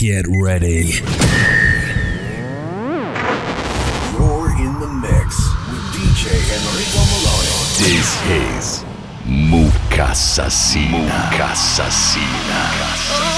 Get ready. You're in the mix with DJ Enrico Meloni. This is Muccassassina. Muccassassina. Muccassassina.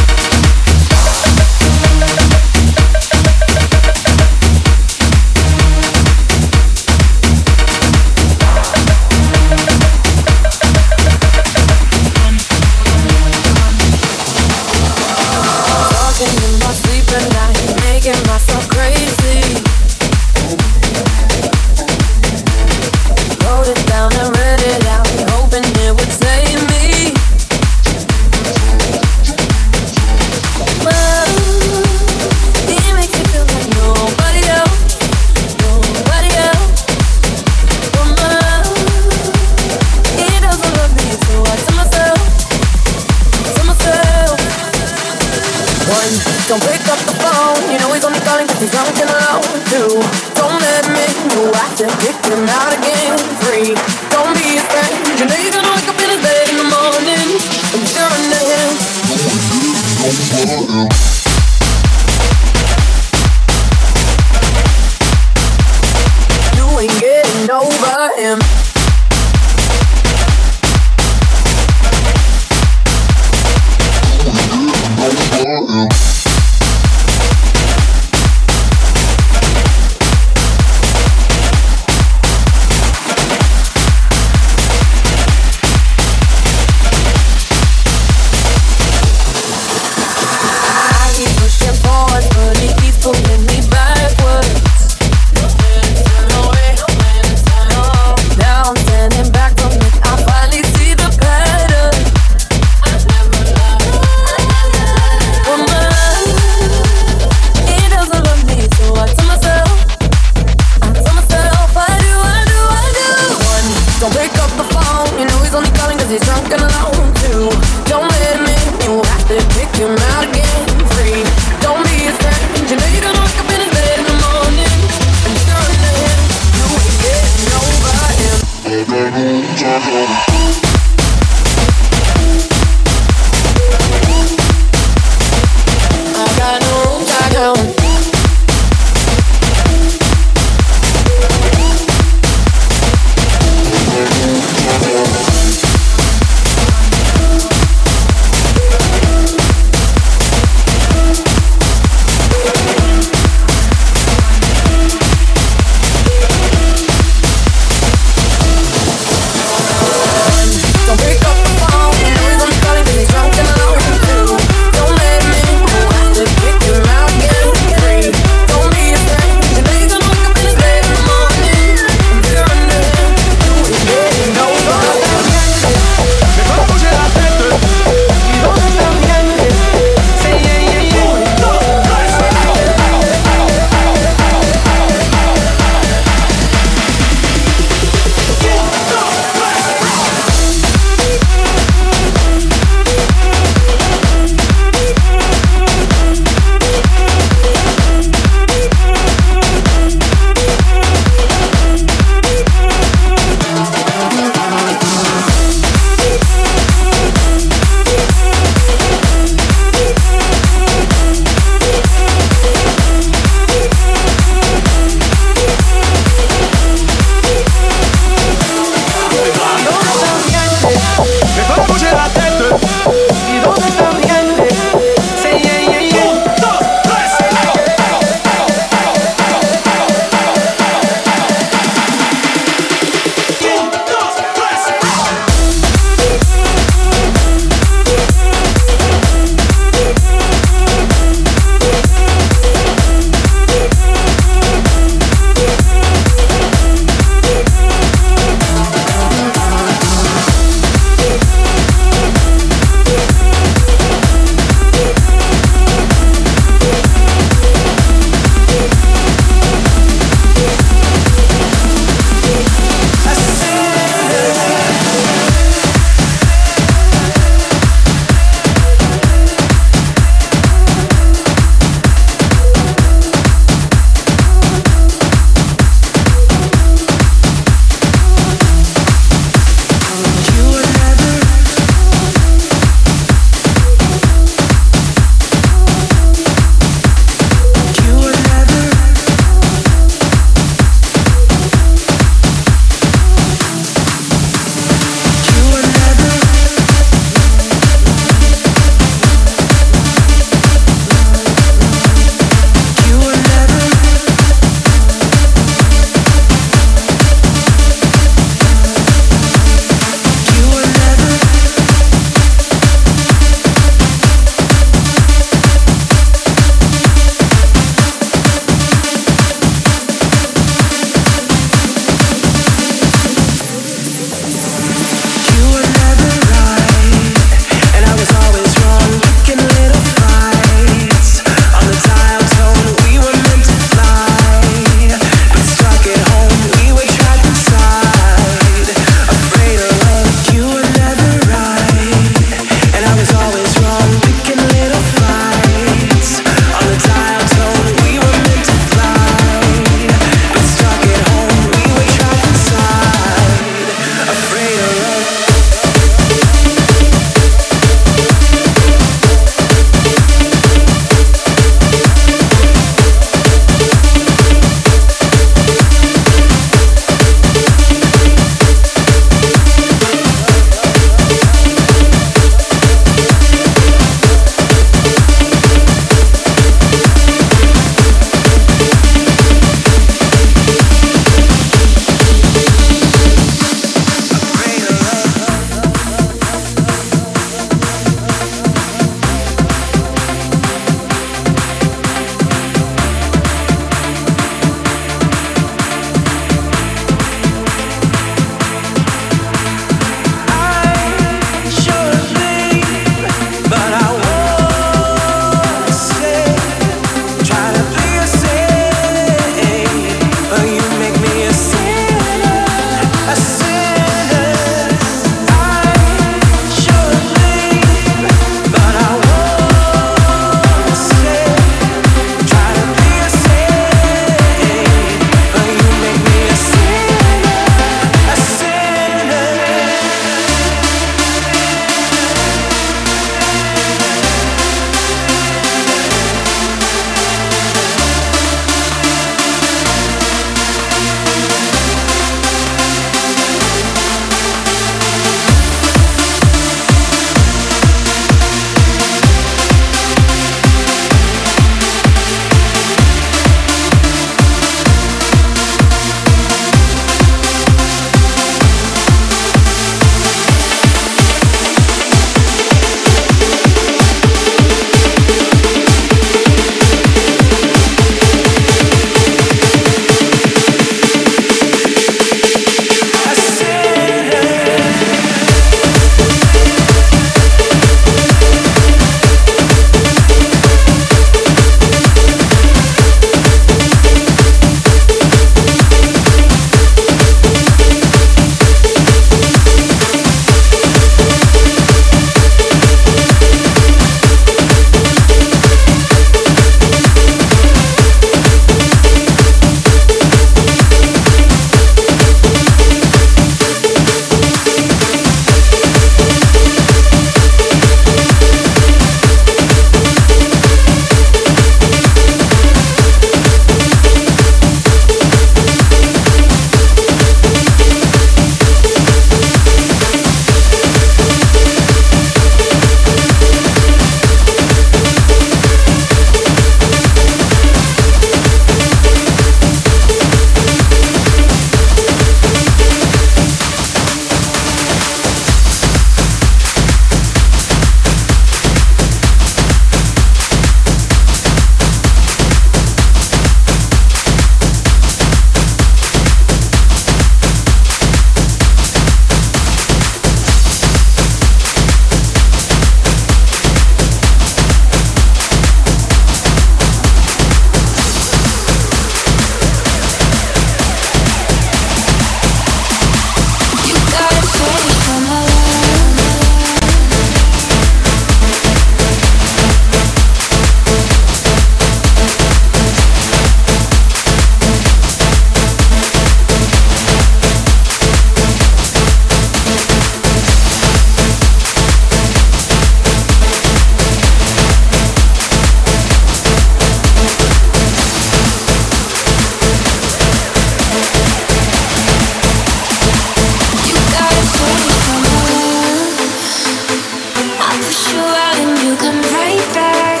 you come right back.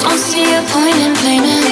Don't see a point in blaming.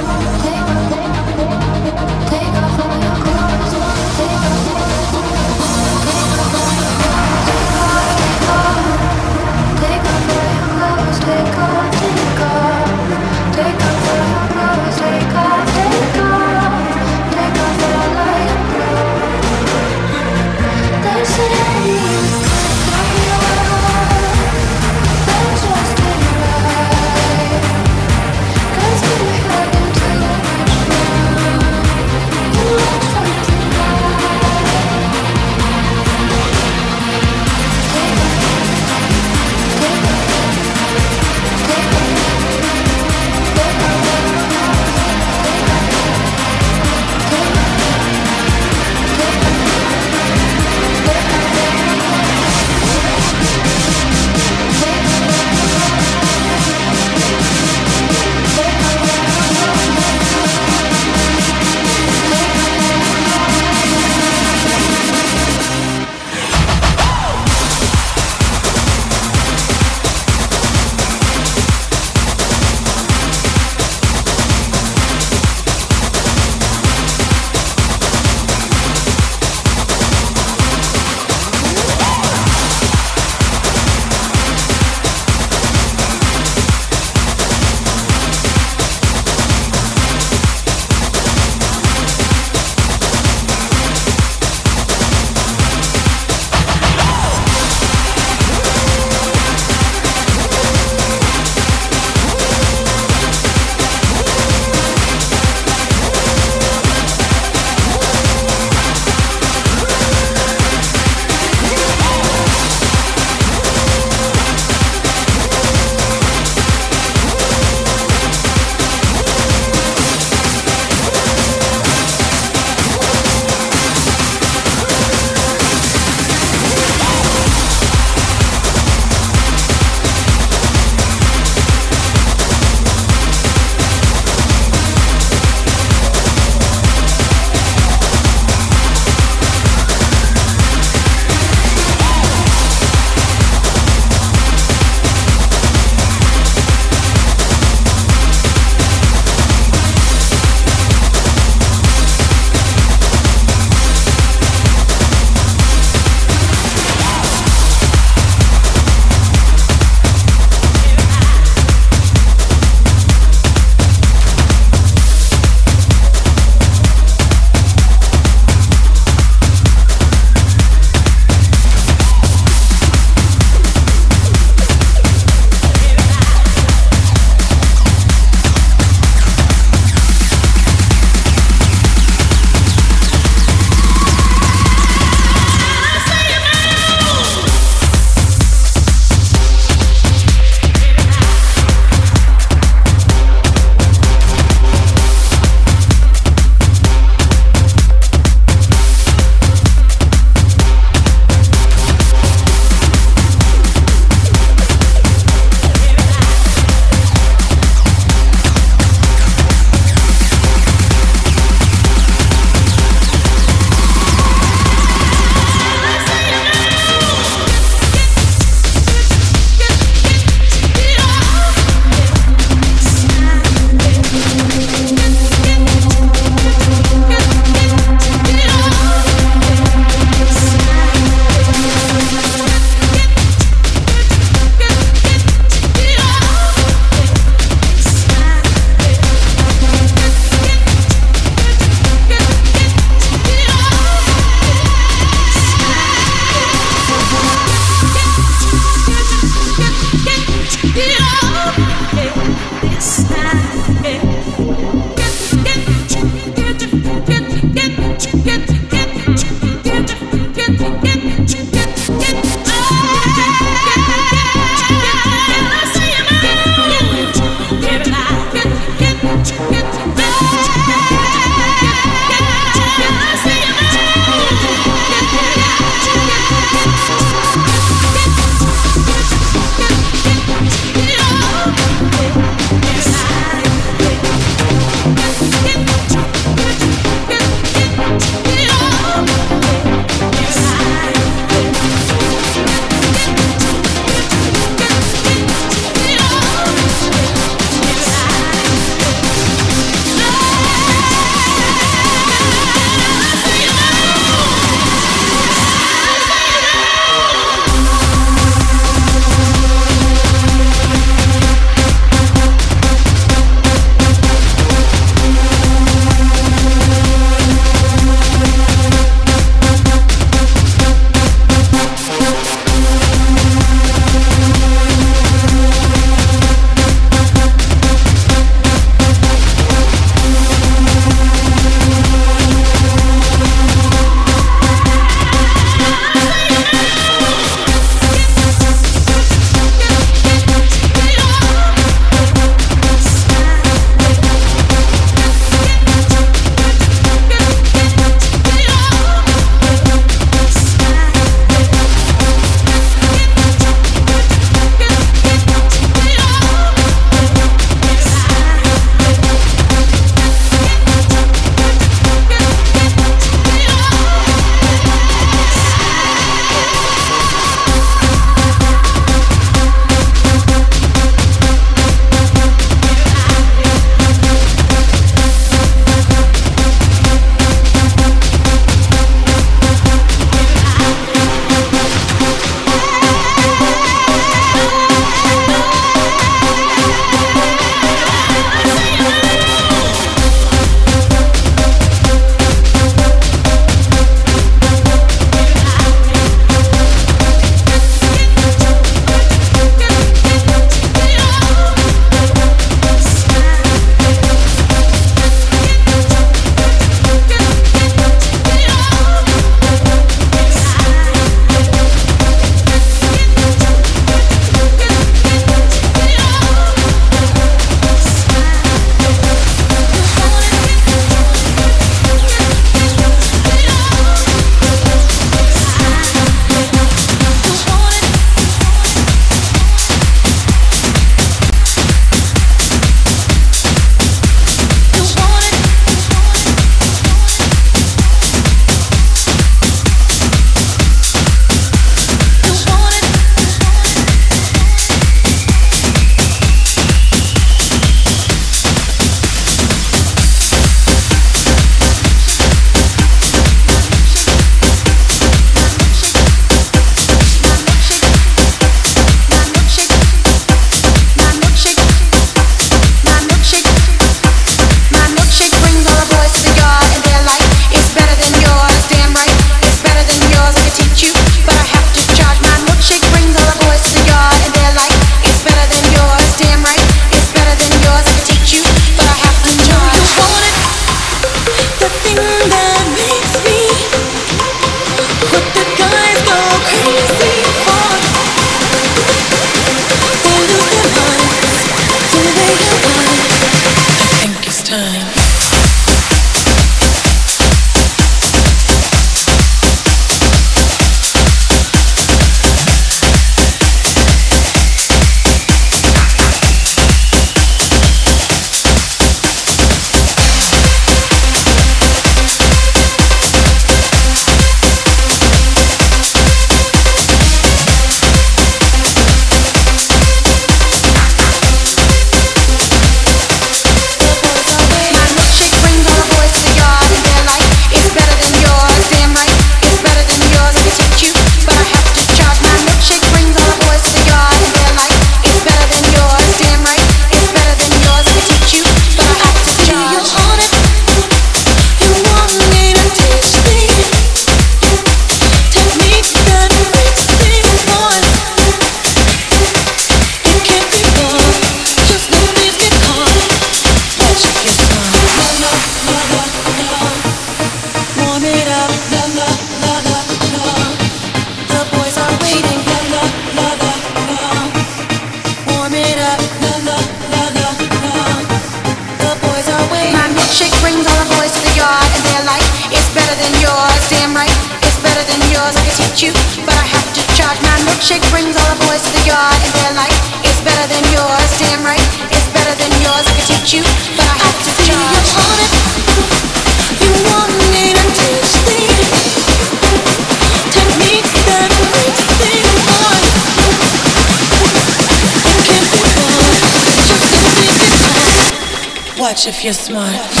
If you're smart.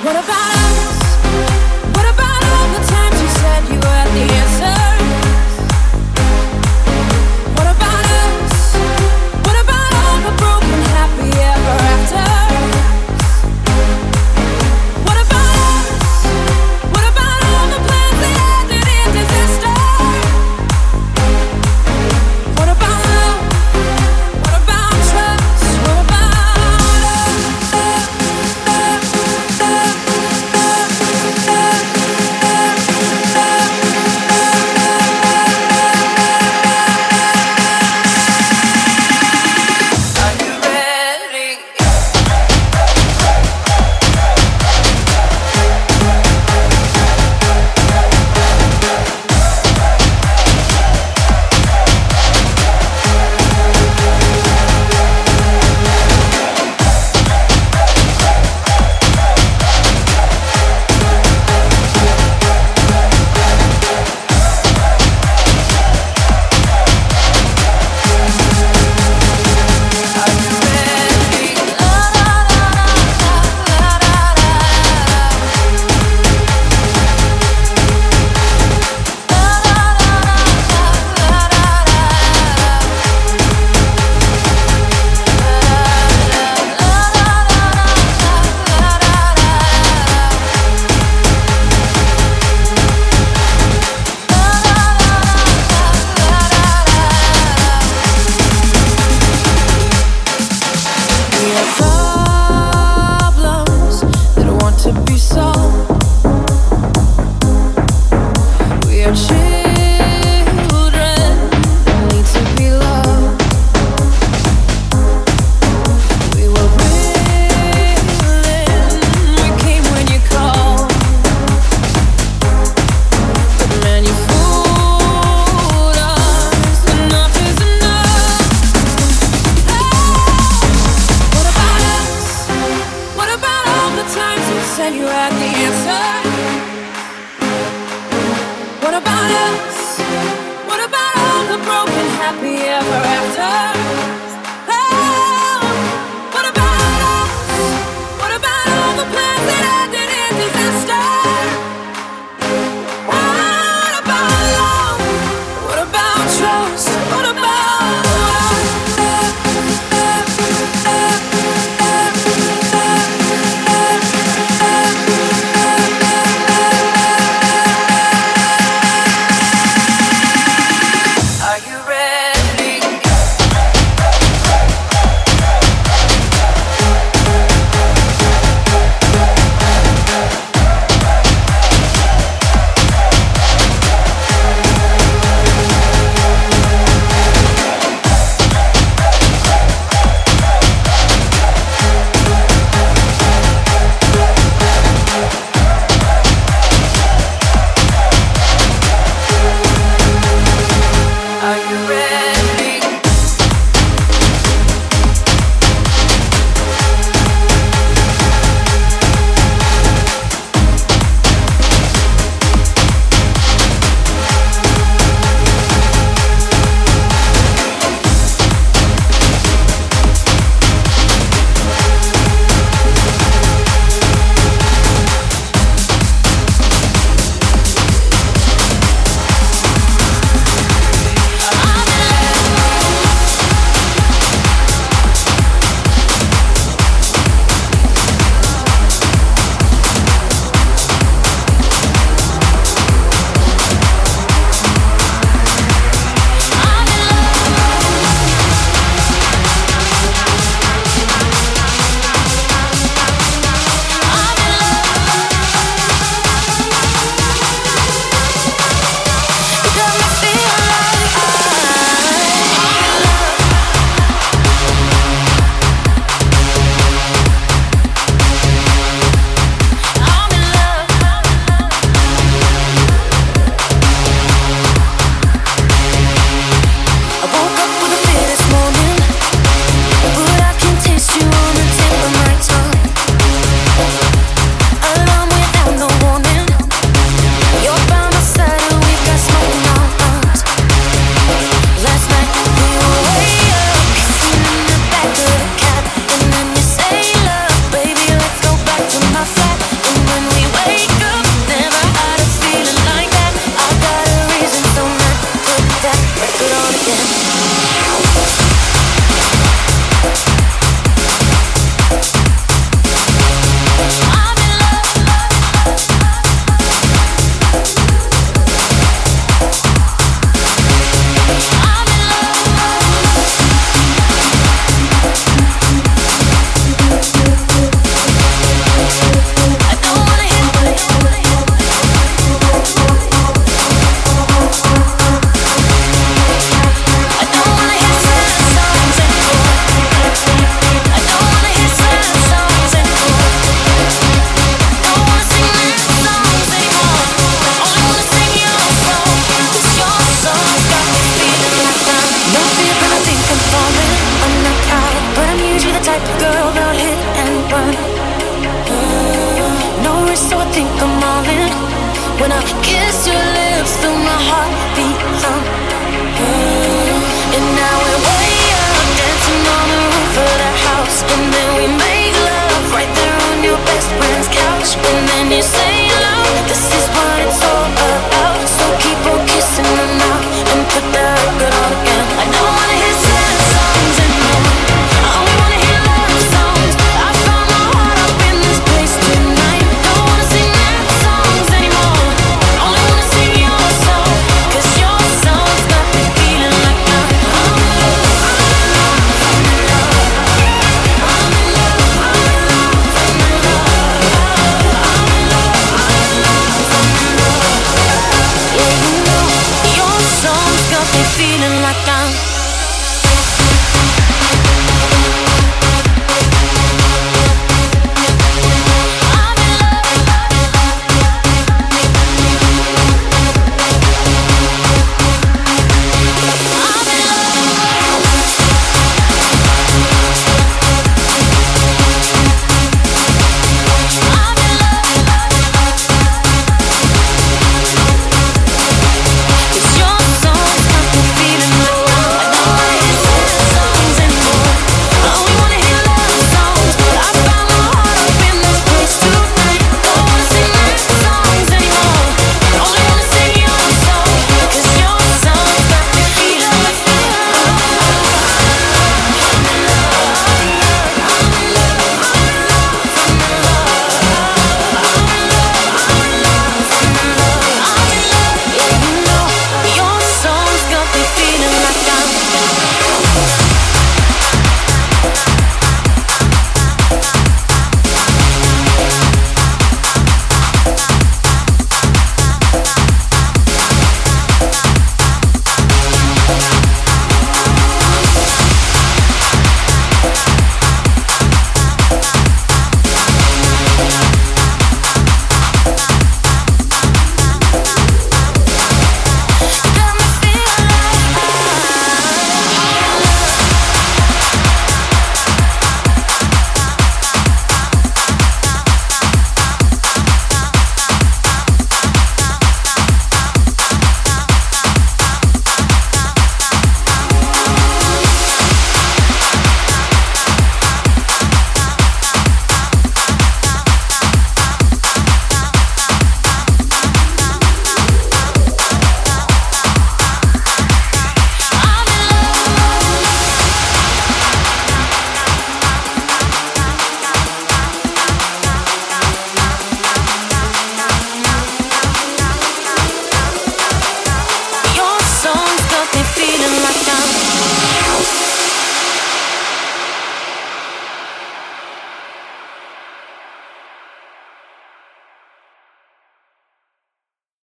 What about